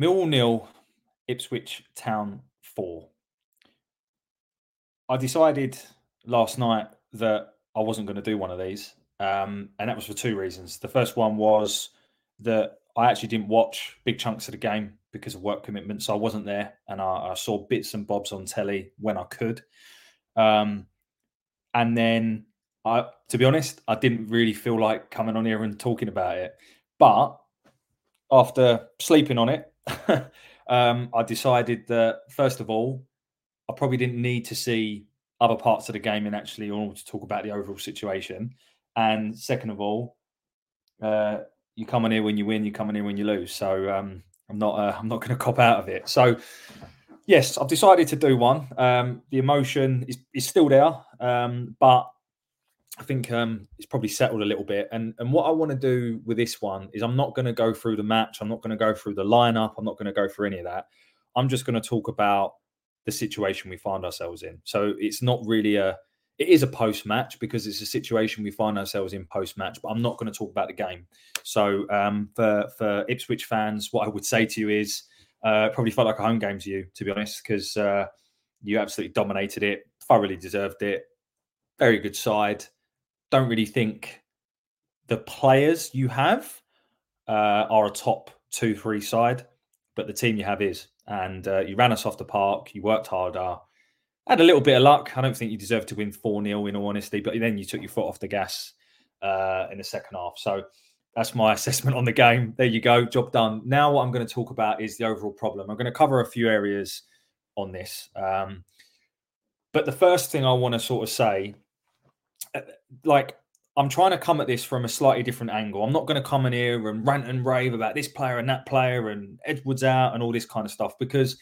Millwall nil, Ipswich Town four. I decided last night that I wasn't going to do one of these, um, and that was for two reasons. The first one was that I actually didn't watch big chunks of the game because of work commitments. So I wasn't there, and I, I saw bits and bobs on telly when I could. Um, and then, I, to be honest, I didn't really feel like coming on here and talking about it. But after sleeping on it um, I decided that first of all, I probably didn't need to see other parts of the game in actually order to talk about the overall situation. And second of all, uh, you come in here when you win, you come in here when you lose. So um, I'm not uh, I'm not going to cop out of it. So yes, I've decided to do one. Um, the emotion is, is still there, um, but I think um, it's probably settled a little bit. And and what I want to do with this one is I'm not going to go through the match. I'm not going to go through the lineup. I'm not going to go through any of that. I'm just going to talk about the situation we find ourselves in. So it's not really a it is a post match because it's a situation we find ourselves in post match. But I'm not going to talk about the game. So um, for for Ipswich fans, what I would say to you is uh, probably felt like a home game to you, to be honest, because uh, you absolutely dominated it, thoroughly deserved it. Very good side don't really think the players you have uh, are a top two, three side, but the team you have is. And uh, you ran us off the park. You worked harder. Had a little bit of luck. I don't think you deserved to win 4 0 in all honesty, but then you took your foot off the gas uh, in the second half. So that's my assessment on the game. There you go. Job done. Now, what I'm going to talk about is the overall problem. I'm going to cover a few areas on this. Um, but the first thing I want to sort of say like I'm trying to come at this from a slightly different angle. I'm not going to come in here and rant and rave about this player and that player and Edwards out and all this kind of stuff because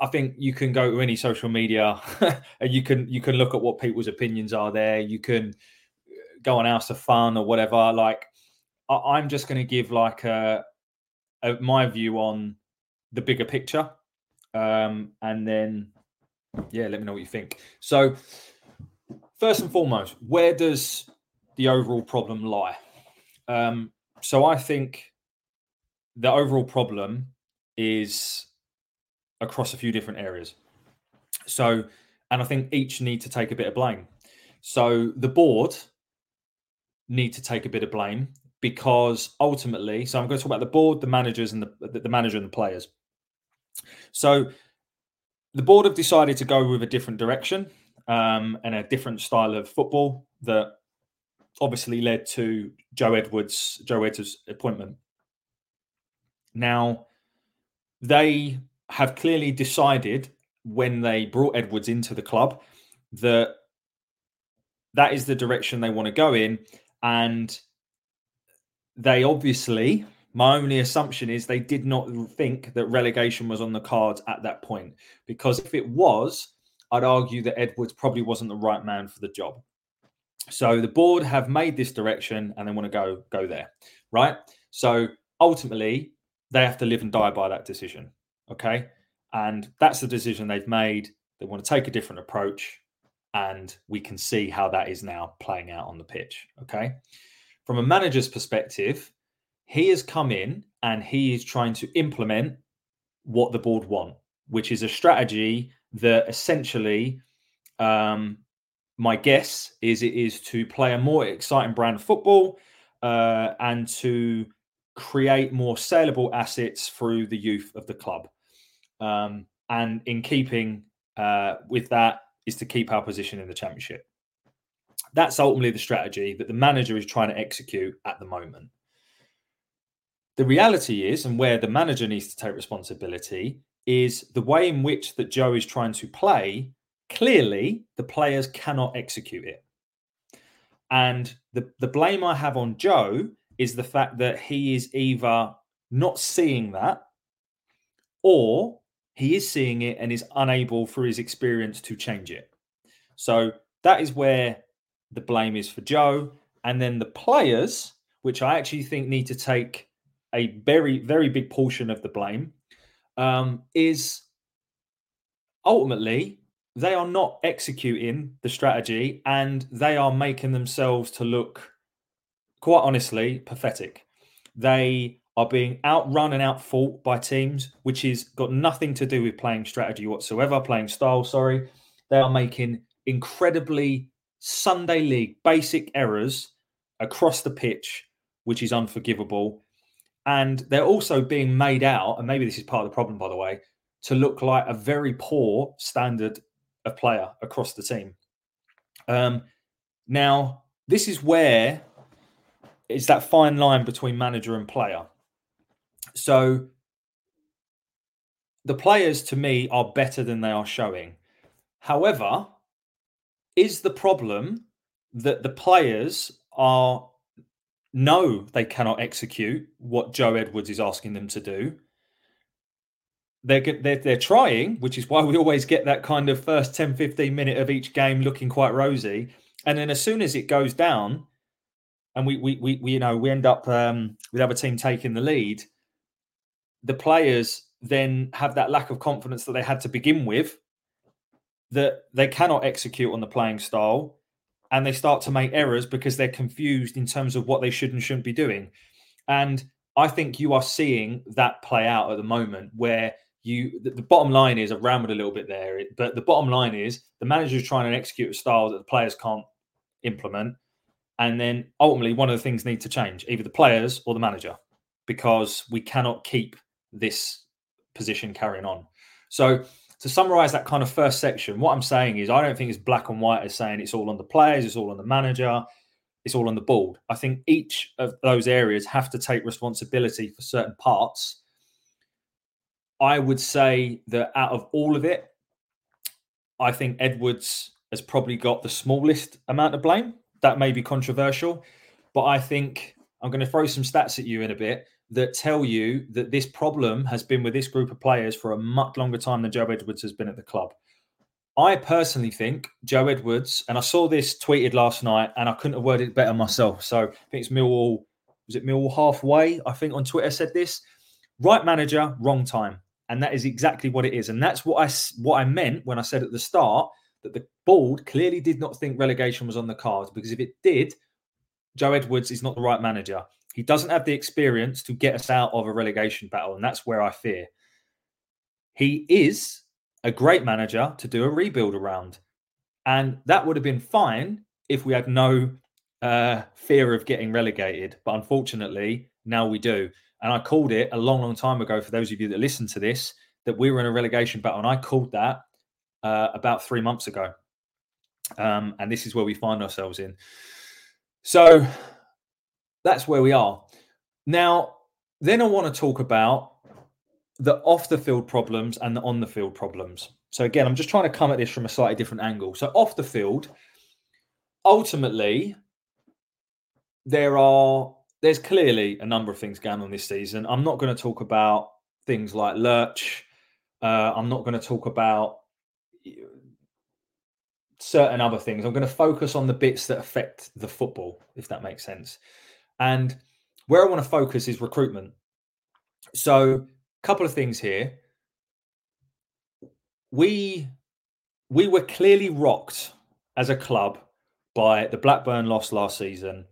I think you can go to any social media and you can you can look at what people's opinions are there. You can go on House of Fun or whatever. Like I, am just going to give like a, a, my view on the bigger picture, um, and then yeah, let me know what you think. So first and foremost, where does the overall problem lie? Um, so I think the overall problem is across a few different areas. So, and I think each need to take a bit of blame. So the board need to take a bit of blame because ultimately, so I'm going to talk about the board, the managers, and the the manager and the players. So the board have decided to go with a different direction um, and a different style of football that obviously led to Joe Edwards, Joe Edwards' appointment. Now, they have clearly decided when they brought Edwards into the club that that is the direction they want to go in. And they obviously, my only assumption is they did not think that relegation was on the cards at that point. Because if it was, I'd argue that Edwards probably wasn't the right man for the job. So the board have made this direction and they want to go go there, right? So ultimately, they have to live and die by that decision. Okay. And that's the decision they've made. They want to take a different approach. And we can see how that is now playing out on the pitch. Okay. from a manager's perspective, he has come in and he is trying to implement what the board want, which is a strategy that essentially, um, my guess is it is to play a more exciting brand of football uh, and to create more saleable assets through the youth of the club. Um, and in keeping uh, with that is to keep our position in the championship. That's ultimately the strategy that the manager is trying to execute at the moment. The reality is, and where the manager needs to take responsibility, is the way in which that Joe is trying to play. Clearly, the players cannot execute it. And the, the blame I have on Joe is the fact that he is either not seeing that or he is seeing it and is unable through his experience to change it. So that is where the blame is for Joe. And then the players, which I actually think need to take a very, very big portion of the blame, um, is ultimately they are not executing the strategy and they are making themselves to look, quite honestly, pathetic. They are being outrun and outfought by teams, which is got nothing to do with playing strategy whatsoever, playing style, sorry. They are making incredibly Sunday league basic errors across the pitch, which is unforgivable. And they're also being made out, and maybe this is part of the problem, by the way, to look like a very poor standard of player across the team. Um, now, this is where it's that fine line between manager and player. So the players to me are better than they are showing. However, is the problem that the players are know they cannot execute what Joe Edwards is asking them to do. They're, they're, they're trying, which is why we always get that kind of first 10, 15 minute of each game looking quite rosy. And then as soon as it goes down, and we, we, we, we you know, we end up um, with other team taking the lead, the players then have that lack of confidence that they had to begin with that they cannot execute on the playing style and they start to make errors because they're confused in terms of what they should and shouldn't be doing. And I think you are seeing that play out at the moment where you the, the bottom line is I've rambled a little bit there, but the bottom line is the manager is trying to execute a style that the players can't implement. And then ultimately one of the things need to change, either the players or the manager, because we cannot keep this position carrying on. So to summarize that kind of first section, what I'm saying is I don't think it's black and white as saying it's all on the players, it's all on the manager, it's all on the board. I think each of those areas have to take responsibility for certain parts. I would say that out of all of it, I think Edwards has probably got the smallest amount of blame. That may be controversial, but I think I'm going to throw some stats at you in a bit that tell you that this problem has been with this group of players for a much longer time than Joe Edwards has been at the club. I personally think Joe Edwards, and I saw this tweeted last night, and I couldn't have worded it better myself. So I think it's Millwall. Was it Millwall halfway? I think on Twitter said this: right manager, wrong time, and that is exactly what it is. And that's what I what I meant when I said at the start that the board clearly did not think relegation was on the cards because if it did, Joe Edwards is not the right manager. He doesn't have the experience to get us out of a relegation battle, and that's where I fear. He is a great manager to do a rebuild around, and that would have been fine if we had no uh, fear of getting relegated. But unfortunately, now we do. And I called it a long, long time ago for those of you that listen to this that we were in a relegation battle, and I called that uh, about three months ago. Um, and this is where we find ourselves in. So that's where we are. Now, then I want to talk about the off the field problems and the on the field problems. So, again, I'm just trying to come at this from a slightly different angle. So, off the field, ultimately, there are there's clearly a number of things going on this season. I'm not going to talk about things like Lurch. Uh, I'm not going to talk about certain other things. I'm going to focus on the bits that affect the football, if that makes sense. And where I want to focus is recruitment. So, a couple of things here. We we were clearly rocked as a club by the Blackburn loss last season.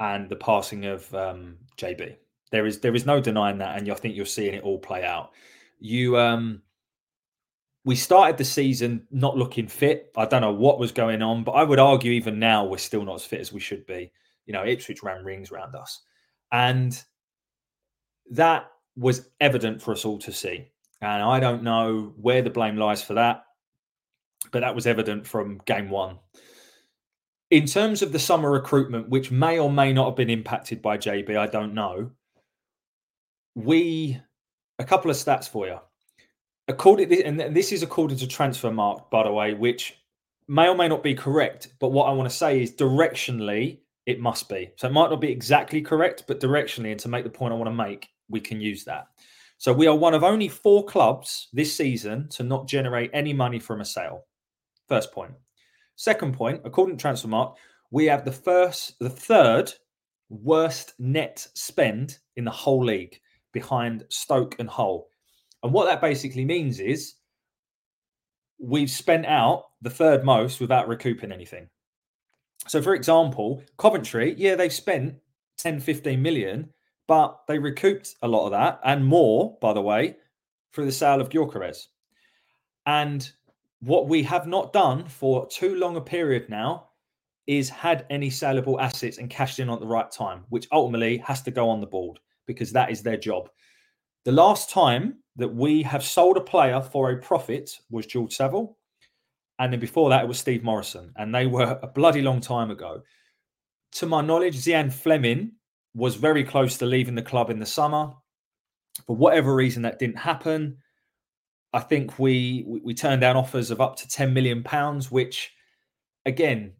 and the passing of um, JB. There is there is no denying that, and I think you're seeing it all play out. You um, we started the season not looking fit. I don't know what was going on, but I would argue even now we're still not as fit as we should be. You know, Ipswich ran rings around us, and that was evident for us all to see. And I don't know where the blame lies for that, but that was evident from game one. In terms of the summer recruitment, which may or may not have been impacted by JB, I don't know. We, a couple of stats for you. According, and this is according to Transfermarkt, by the way, which may or may not be correct. But what I want to say is directionally, it must be. So it might not be exactly correct, but directionally, and to make the point I want to make, we can use that. So we are one of only four clubs this season to not generate any money from a sale. First point. Second point, according to Transfermarkt, we have the first, the third worst net spend in the whole league behind Stoke and Hull. And what that basically means is we've spent out the third most without recouping anything. So, for example, Coventry, yeah, they've spent 10, 15 million, but they recouped a lot of that and more, by the way, through the sale of Gyökeres. And what we have not done for too long a period now is had any saleable assets and cashed in at the right time, which ultimately has to go on the board because that is their job. The last time that we have sold a player for a profit was George Saville. And then before that, it was Steve Morison. And they were a bloody long time ago. To my knowledge, Zian Flemming was very close to leaving the club in the summer. For whatever reason, that didn't happen. I think we we turned down offers of up to 10 million pounds, which again,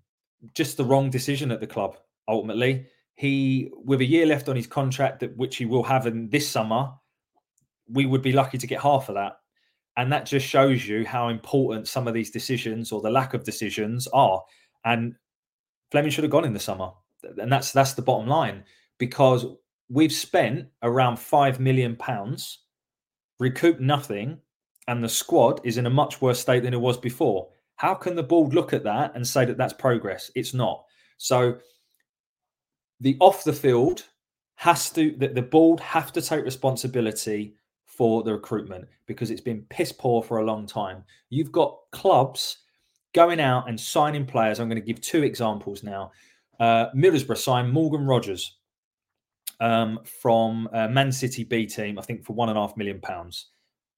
just the wrong decision at the club ultimately. He with a year left on his contract that which he will have in this summer, we would be lucky to get half of that. And that just shows you how important some of these decisions or the lack of decisions are. And Flemming should have gone in the summer. And that's that's the bottom line because we've spent around five million pounds, recouped nothing, and the squad is in a much worse state than it was before. How can the board look at that and say that that's progress? It's not. So the off the field has to that the board have to take responsibility for the recruitment because it's been piss poor for a long time. You've got clubs going out and signing players. I'm going to give two examples now. Uh, Middlesbrough signed Morgan Rogers um, from uh, Man City B team, I think for one and a half million pounds.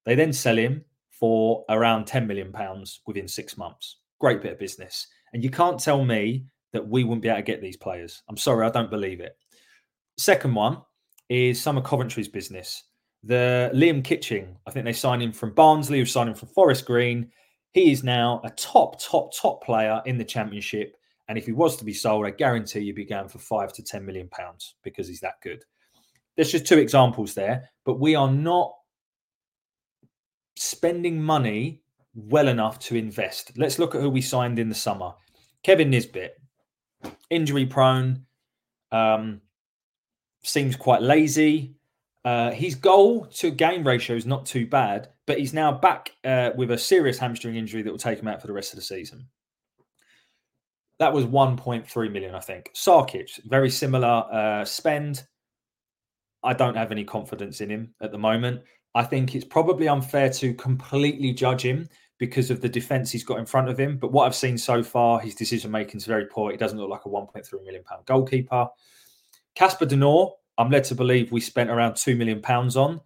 They then sell him for around 10 million pounds within six months. Great bit of business. And you can't tell me that we wouldn't be able to get these players. I'm sorry, I don't believe it. Second one is some of Coventry's business. The Liam Kitching, I think they signed him from Barnsley, who signed him from Forest Green. He is now a top, top, top player in the championship. And if he was to be sold, I guarantee you'd be going for five to 10 million pounds because he's that good. There's just two examples there, but we are not spending money well enough to invest. Let's look at who we signed in the summer. Kevin Nisbet, injury prone, um, seems quite lazy. Uh, his goal to game ratio is not too bad, but he's now back uh, with a serious hamstring injury that will take him out for the rest of the season. That was 1.3 million, I think. Sarkic, very similar uh, spend. I don't have any confidence in him at the moment. I think it's probably unfair to completely judge him because of the defense he's got in front of him. But what I've seen so far, his decision making is very poor. He doesn't look like a 1.3 million pound goalkeeper. Casper De Norre, I'm led to believe we spent around two million pounds on.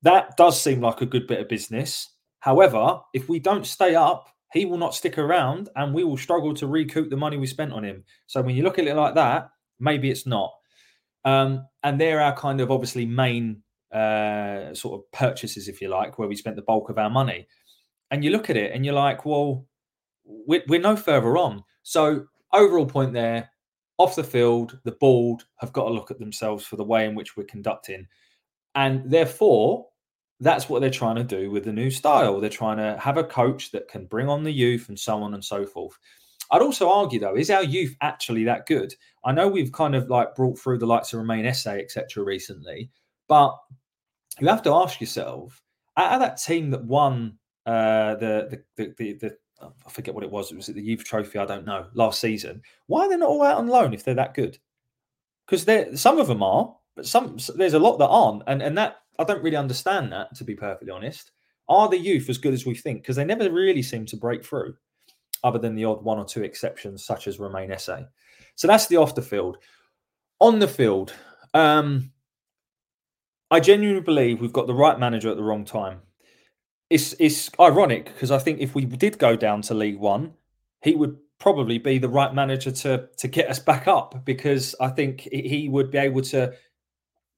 That does seem like a good bit of business. However, if we don't stay up, he will not stick around and we will struggle to recoup the money we spent on him. So when you look at it like that, maybe it's not. Um, and they're our kind of obviously main uh, sort of purchases, if you like, where we spent the bulk of our money. And you look at it and you're like, well, we're, we're no further on. So overall point there, off the field, the board have got to look at themselves for the way in which we're conducting. And therefore, that's what they're trying to do with the new style. They're trying to have a coach that can bring on the youth and so on and so forth. I'd also argue, though, is our youth actually that good? I know we've kind of like brought through the likes of Romain Esse, etc., recently, but you have to ask yourself out of that team that won uh, the, the, the, the, I forget what it was. It was it the youth trophy? I don't know. Last season, why are they not all out on loan if they're that good? because they some of them are, but some there's a lot that aren't, and and that I don't really understand that to be perfectly honest. Are the youth as good as we think? Because they never really seem to break through, other than the odd one or two exceptions, such as Romain Esse. So that's the off the field. On the field, um, I genuinely believe we've got the right manager at the wrong time. It's it's ironic because I think if we did go down to League One, he would probably be the right manager to to get us back up because I think he would be able to,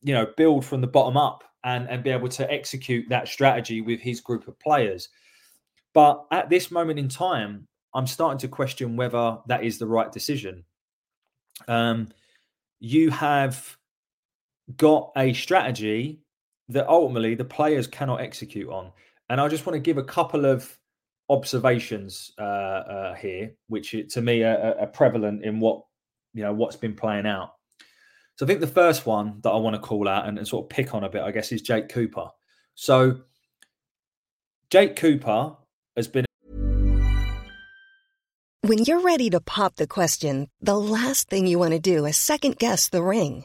you know, build from the bottom up and and be able to execute that strategy with his group of players. But at this moment in time, I'm starting to question whether that is the right decision. Um, you have got a strategy that ultimately the players cannot execute on, and I just want to give a couple of observations uh, uh, here, which to me are, are, prevalent in what you know what's been playing out. So I think the first one that I want to call out and, and sort of pick on a bit, I guess, is Jake Cooper. So Jake Cooper has been. When you're ready to pop the question, the last thing you want to do is second guess the ring.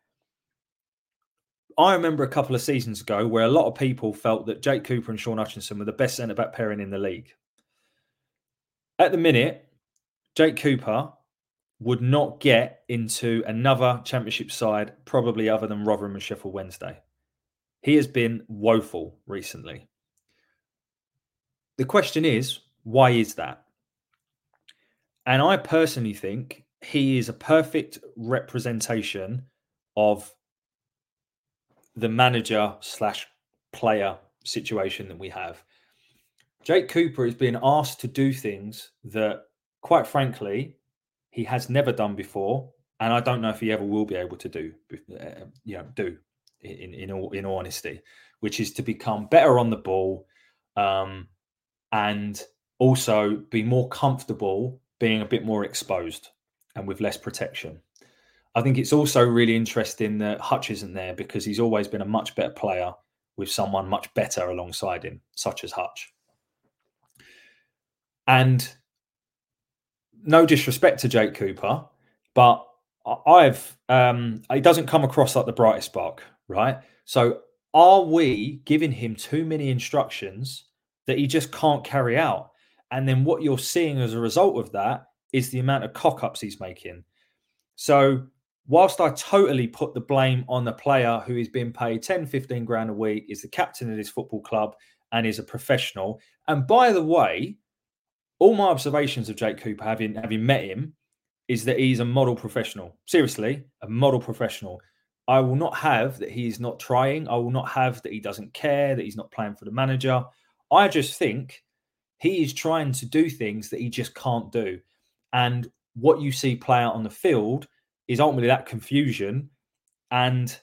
I remember a couple of seasons ago where a lot of people felt that Jake Cooper and Shaun Hutchinson were the best centre back pairing in the league. At the minute, Jake Cooper would not get into another championship side, probably other than Rotherham and Sheffield Wednesday. He has been woeful recently. The question is, why is that? And I personally think he is a perfect representation of the manager slash player situation that we have. Jake Cooper is being asked to do things that, quite frankly, he has never done before, and I don't know if he ever will be able to do. Uh, you know, do in in all in all honesty, which is to become better on the ball, um, and also be more comfortable being a bit more exposed and with less protection. I think it's also really interesting that Hutch isn't there because he's always been a much better player with someone much better alongside him, such as Hutch. And no disrespect to Jake Cooper, but I've um he doesn't come across like the brightest spark, right? So are we giving him too many instructions that he just can't carry out? And then what you're seeing as a result of that is the amount of cock ups he's making. So whilst I totally put the blame on the player who is being paid 10, 15 grand a week, is the captain of this football club, and is a professional. And by the way, all my observations of Jake Cooper, having having met him, is that he's a model professional. Seriously, a model professional. I will not have that he is not trying. I will not have that he doesn't care, that he's not playing for the manager. I just think he is trying to do things that he just can't do. And what you see play out on the field is ultimately that confusion. And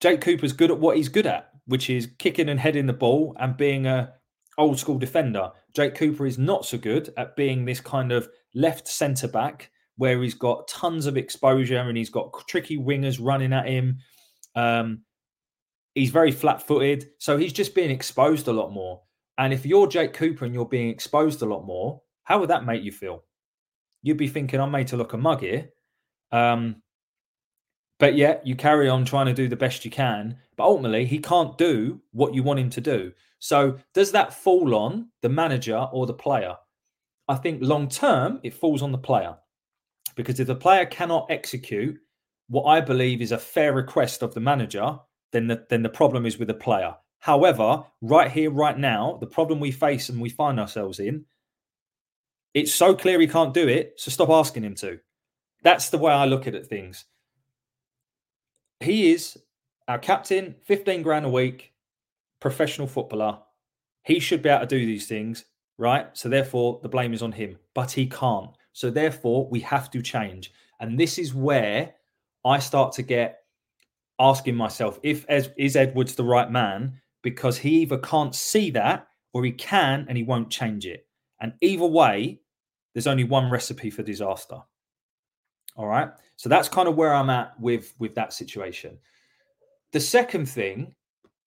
Jake Cooper's good at what he's good at, which is kicking and heading the ball and being a old school defender. Jake Cooper is not so good at being this kind of left centre back where he's got tons of exposure and he's got tricky wingers running at him. Um, he's very flat footed. So he's just being exposed a lot more. And if you're Jake Cooper and you're being exposed a lot more, how would that make you feel? You'd be thinking, I'm made to look a mug here. Um, but yet you carry on trying to do the best you can. But ultimately, he can't do what you want him to do. So does that fall on the manager or the player? I think long term, it falls on the player. Because if the player cannot execute what I believe is a fair request of the manager, then the, then the problem is with the player. However, right here, right now, the problem we face and we find ourselves in, it's so clear he can't do it. So stop asking him to. That's the way I look at it, things. He is our captain, 15 grand a week, professional footballer. He should be able to do these things, right? So therefore, the blame is on him, but he can't. So therefore, we have to change. And this is where I start to get asking myself if is Edwards the right man because he either can't see that or he can and he won't change it. And either way, there's only one recipe for disaster. All right. So that's kind of where I'm at with with that situation. The second thing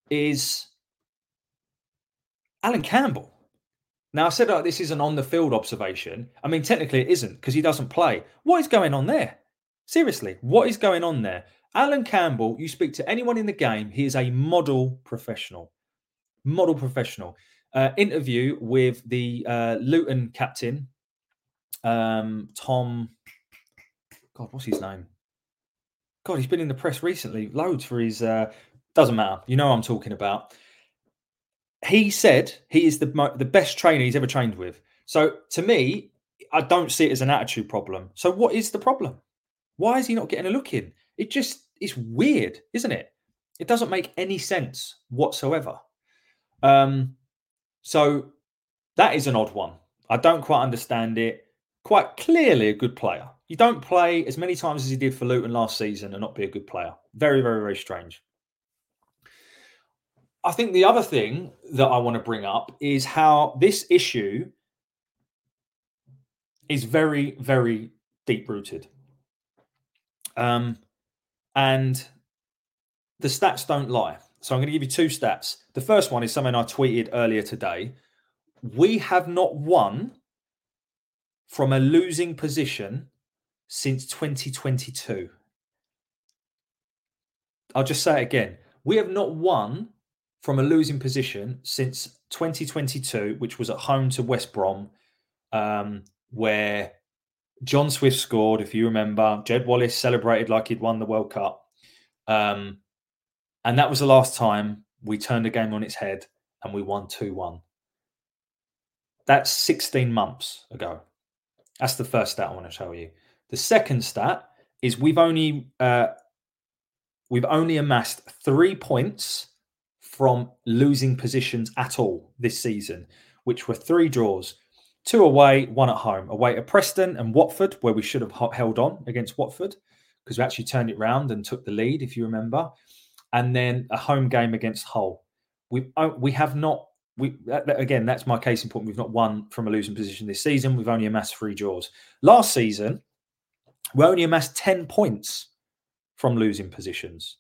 is Allan Campbell. Now I said oh, this is an on the field observation. I mean, technically it isn't because he doesn't play. What is going on there? Seriously, what is going on there? Allan Campbell, you speak to anyone in the game, he is a model professional. Model professional. Uh, interview with the uh, Luton captain, um, Tom. God, what's his name? God, he's been in the press recently, loads for his. Uh, doesn't matter. You know I'm talking about. He said he is the the best trainer he's ever trained with. So to me, I don't see it as an attitude problem. So what is the problem? Why is he not getting a look in? It just it's weird, isn't it? It doesn't make any sense whatsoever. Um, so that is an odd one. I don't quite understand it. Quite clearly a good player. You don't play as many times as he did for Luton last season and not be a good player. Very, very, very strange. I think the other thing that I want to bring up is how this issue is very, very deep rooted. Um, and the stats don't lie. So I'm going to give you two stats. The first one is something I tweeted earlier today. We have not won from a losing position since 2022. I'll just say it again. We have not won from a losing position since 2022, which was at home to West Brom, um, where John Swift scored, if you remember. Jed Wallace celebrated like he'd won the World Cup. Um, and that was the last time we turned the game on its head and we won 2 1. That's 16 months ago. That's the first stat I want to show you. The second stat is we've only uh, we've only amassed three points from losing positions at all this season, which were three draws two away, one at home. Away to Preston and Watford, where we should have held on against Watford because we actually turned it round and took the lead, if you remember. And then a home game against Hull. We oh, we have not. We again, that's my case in point. We've not won from a losing position this season. We've only amassed three draws. Last season, we only amassed ten points from losing positions,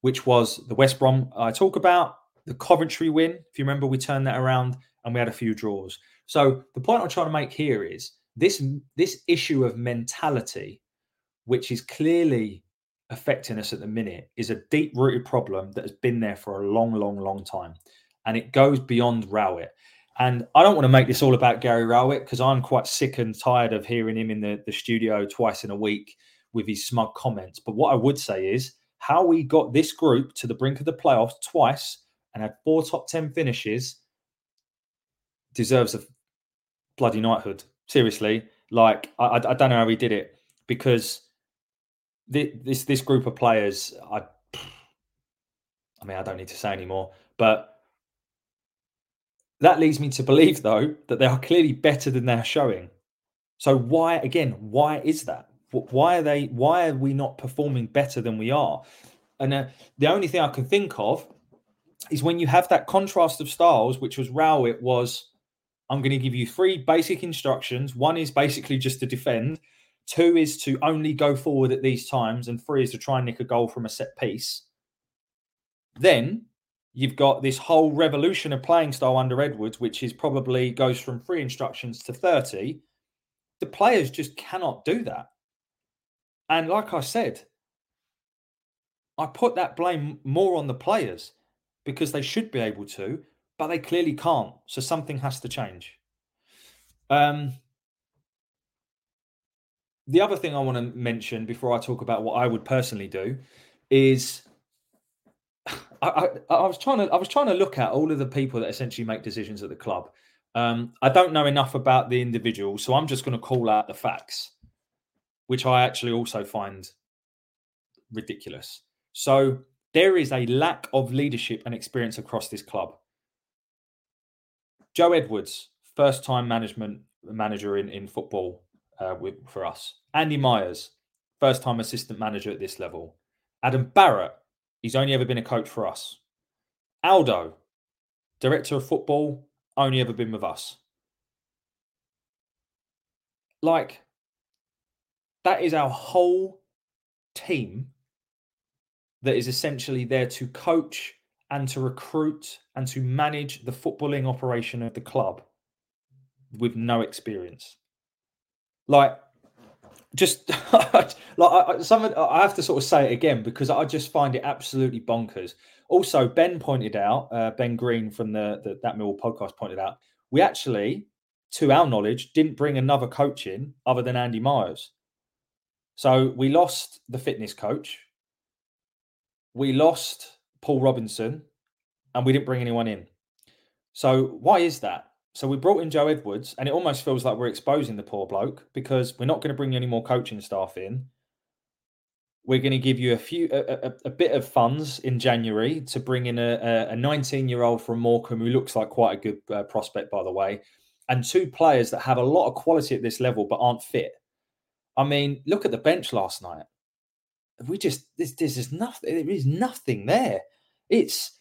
which was the West Brom I talk about, the Coventry win. If you remember, we turned that around and we had a few draws. So the point I'm trying to make here is this this issue of mentality, which is clearly affecting us at the minute, is a deep rooted problem that has been there for a long, long, long time, and it goes beyond Rowett. And I don't want to make this all about Gary Rowett because I'm quite sick and tired of hearing him in the, the studio twice in a week with his smug comments. But what I would say is how we got this group to the brink of the playoffs twice and had four top 10 finishes deserves a bloody knighthood. Seriously, like I, I don't know how he did it because this this group of players, I, I mean, I don't need to say anymore, but that leads me to believe though that they are clearly better than they're showing. So why again? Why is that? Why are they? Why are we not performing better than we are? And uh, the only thing I can think of is when you have that contrast of styles, which was Rowett was I'm going to give you three basic instructions. One is basically just to defend. Two is to only go forward at these times, and three is to try and nick a goal from a set piece. Then you've got this whole revolution of playing style under Edwards, which is probably goes from three instructions to 30. The players just cannot do that. And like I said, I put that blame more on the players because they should be able to but they clearly can't. So something has to change. Um, the other thing I want to mention before I talk about what I would personally do is I, I, I, was trying to I was trying to look at all of the people that essentially make decisions at the club. Um, I don't know enough about the individual, so I'm just going to call out the facts, which I actually also find ridiculous. So there is a lack of leadership and experience across this club. Joe Edwards, first time management manager in, in football uh, with, for us. Andy Myers, first time assistant manager at this level. Adam Barrett, he's only ever been a coach for us. Aldo, director of football, only ever been with us. Like, that is our whole team that is essentially there to coach and to recruit and to manage the footballing operation of the club with no experience. Like, just like I, some of, I have to sort of say it again because I just find it absolutely bonkers. Also, Ben pointed out, uh, Ben Green from the, the That Mill podcast pointed out, we actually, to our knowledge, didn't bring another coach in other than Andy Myers. So we lost the fitness coach, we lost Paul Robinson, and we didn't bring anyone in. So why is that? So we brought in Joe Edwards, and it almost feels like we're exposing the poor bloke because we're not going to bring any more coaching staff in. We're going to give you a few a, a, a bit of funds in January to bring in a, a 19 year old from Morecambe who looks like quite a good uh, prospect, by the way, and two players that have a lot of quality at this level but aren't fit. I mean, look at the bench last night. We just this this is nothing. There is nothing there. It's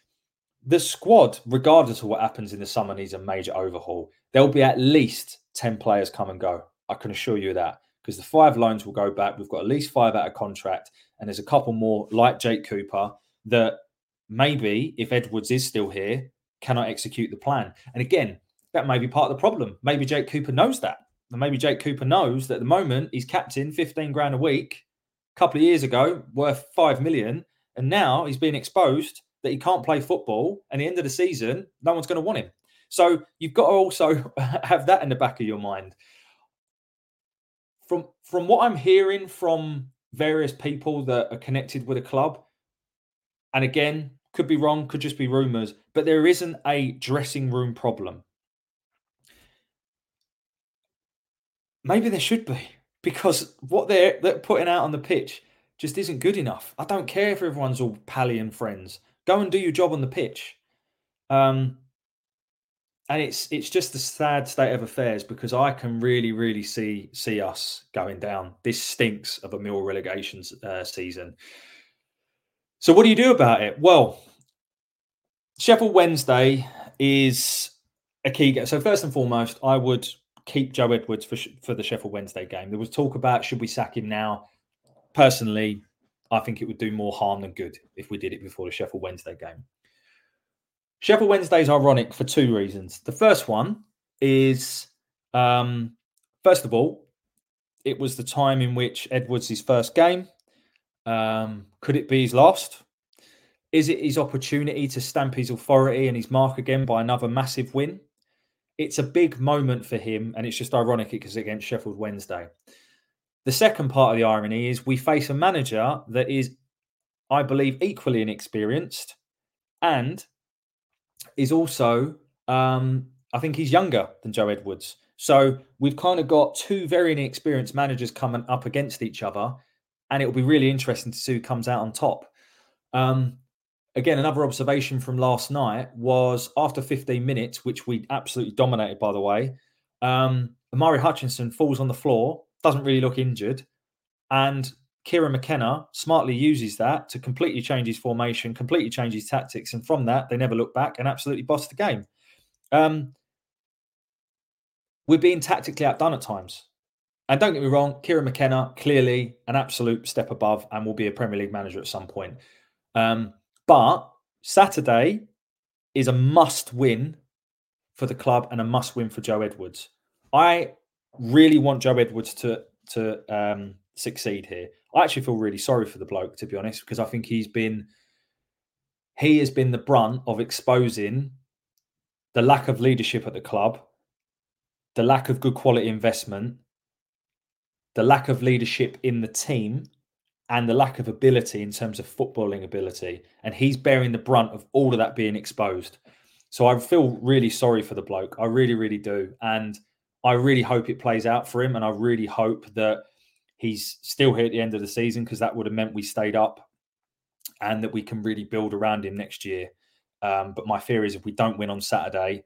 the squad, regardless of what happens in the summer, needs a major overhaul. There'll be at least 10 players come and go. I can assure you that because the five loans will go back. We've got at least five out of contract, and there's a couple more, like Jake Cooper, that maybe, if Edwards is still here, cannot execute the plan. And again, that may be part of the problem. Maybe Jake Cooper knows that. And maybe Jake Cooper knows that at the moment he's captain 15 grand a week, a couple of years ago, worth 5 million. And now he's being exposed that he can't play football, and the end of the season, no one's going to want him. So you've got to also have that in the back of your mind. From from what I'm hearing from various people that are connected with a club, and again, could be wrong, could just be rumours, but there isn't a dressing room problem. Maybe there should be because what they're, they're putting out on the pitch just isn't good enough. I don't care if everyone's all pally and friends. Go and do your job on the pitch. Um, and it's it's just the sad state of affairs because I can really really see see us going down. This stinks of a Mill relegation uh, season. So what do you do about it? Well, Sheffield Wednesday is a key game. So first and foremost, I would keep Joe Edwards for for the Sheffield Wednesday game. There was talk about should we sack him now. Personally, I think it would do more harm than good if we did it before the Sheffield Wednesday game. Sheffield Wednesday is ironic for two reasons. The first one is, um, first of all, it was the time in which Edwards' his first game. Um, could it be his last? Is it his opportunity to stamp his authority and his mark again by another massive win? It's a big moment for him, and it's just ironic because against Sheffield Wednesday. The second part of the irony is we face a manager that is, I believe, equally inexperienced and is also, um, I think he's younger than Joe Edwards. So we've kind of got two very inexperienced managers coming up against each other, and it will be really interesting to see who comes out on top. Um, again, another observation from last night was after 15 minutes, which we absolutely dominated, by the way. Um, Omari Hutchinson falls on the floor doesn't really look injured. And Kieran McKenna smartly uses that to completely change his formation, completely change his tactics. And from that, they never look back and absolutely boss the game. Um, we're being tactically outdone at times. And don't get me wrong, Kieran McKenna, clearly an absolute step above and will be a Premier League manager at some point. Um, but Saturday is a must win for the club and a must win for Joe Edwards. I really want Joe Edwards to to um, succeed here. I actually feel really sorry for the bloke, to be honest, because I think he's been he has been the brunt of exposing the lack of leadership at the club, the lack of good quality investment, the lack of leadership in the team, and the lack of ability in terms of footballing ability. And he's bearing the brunt of all of that being exposed. So I feel really sorry for the bloke. I really, really do. And I really hope it plays out for him. And I really hope that he's still here at the end of the season because that would have meant we stayed up and that we can really build around him next year. Um, but my fear is if we don't win on Saturday,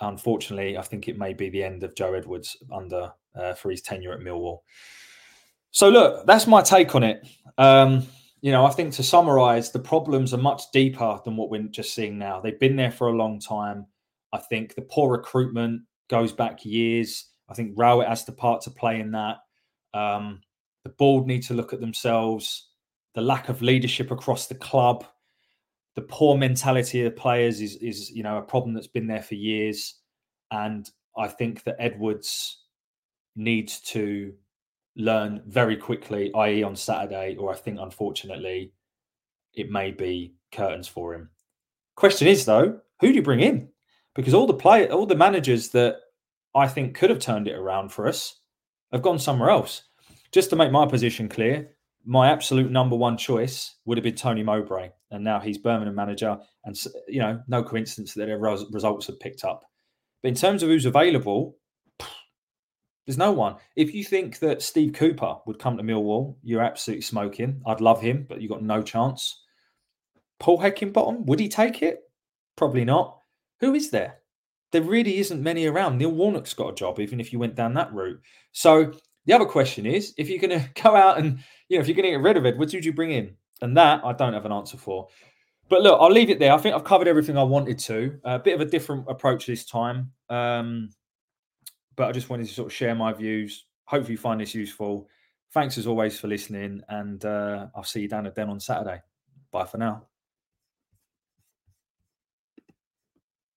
unfortunately, I think it may be the end of Joe Edwards under uh, for his tenure at Millwall. So look, that's my take on it. Um, you know, I think to summarise, the problems are much deeper than what we're just seeing now. They've been there for a long time. I think the poor recruitment goes back years. I think Rowett has the part to play in that. Um, the board need to look at themselves. The lack of leadership across the club, the poor mentality of players is is you know a problem that's been there for years. And I think that Edwards needs to learn very quickly, i.e., on Saturday, or I think unfortunately it may be curtains for him. Question is though, who do you bring in? Because all the play, all the managers that I think could have turned it around for us have gone somewhere else. Just to make my position clear, my absolute number one choice would have been Tony Mowbray, and now he's Birmingham manager, and you know, no coincidence that their results have picked up. But in terms of who's available, there's no one. If you think that Steve Cooper would come to Millwall, you're absolutely smoking. I'd love him, but you've got no chance. Paul Heckingbottom, would he take it? Probably not. Who is there? There really isn't many around. Neil Warnock's got a job, even if you went down that route. So the other question is, if you're going to go out and, you know, if you're going to get rid of Edwards, would you bring in? And that I don't have an answer for. But look, I'll leave it there. I think I've covered everything I wanted to. A bit of a different approach this time. Um, but I just wanted to sort of share my views. Hopefully, you find this useful. Thanks as always for listening, and uh, I'll see you down at Den on Saturday. Bye for now.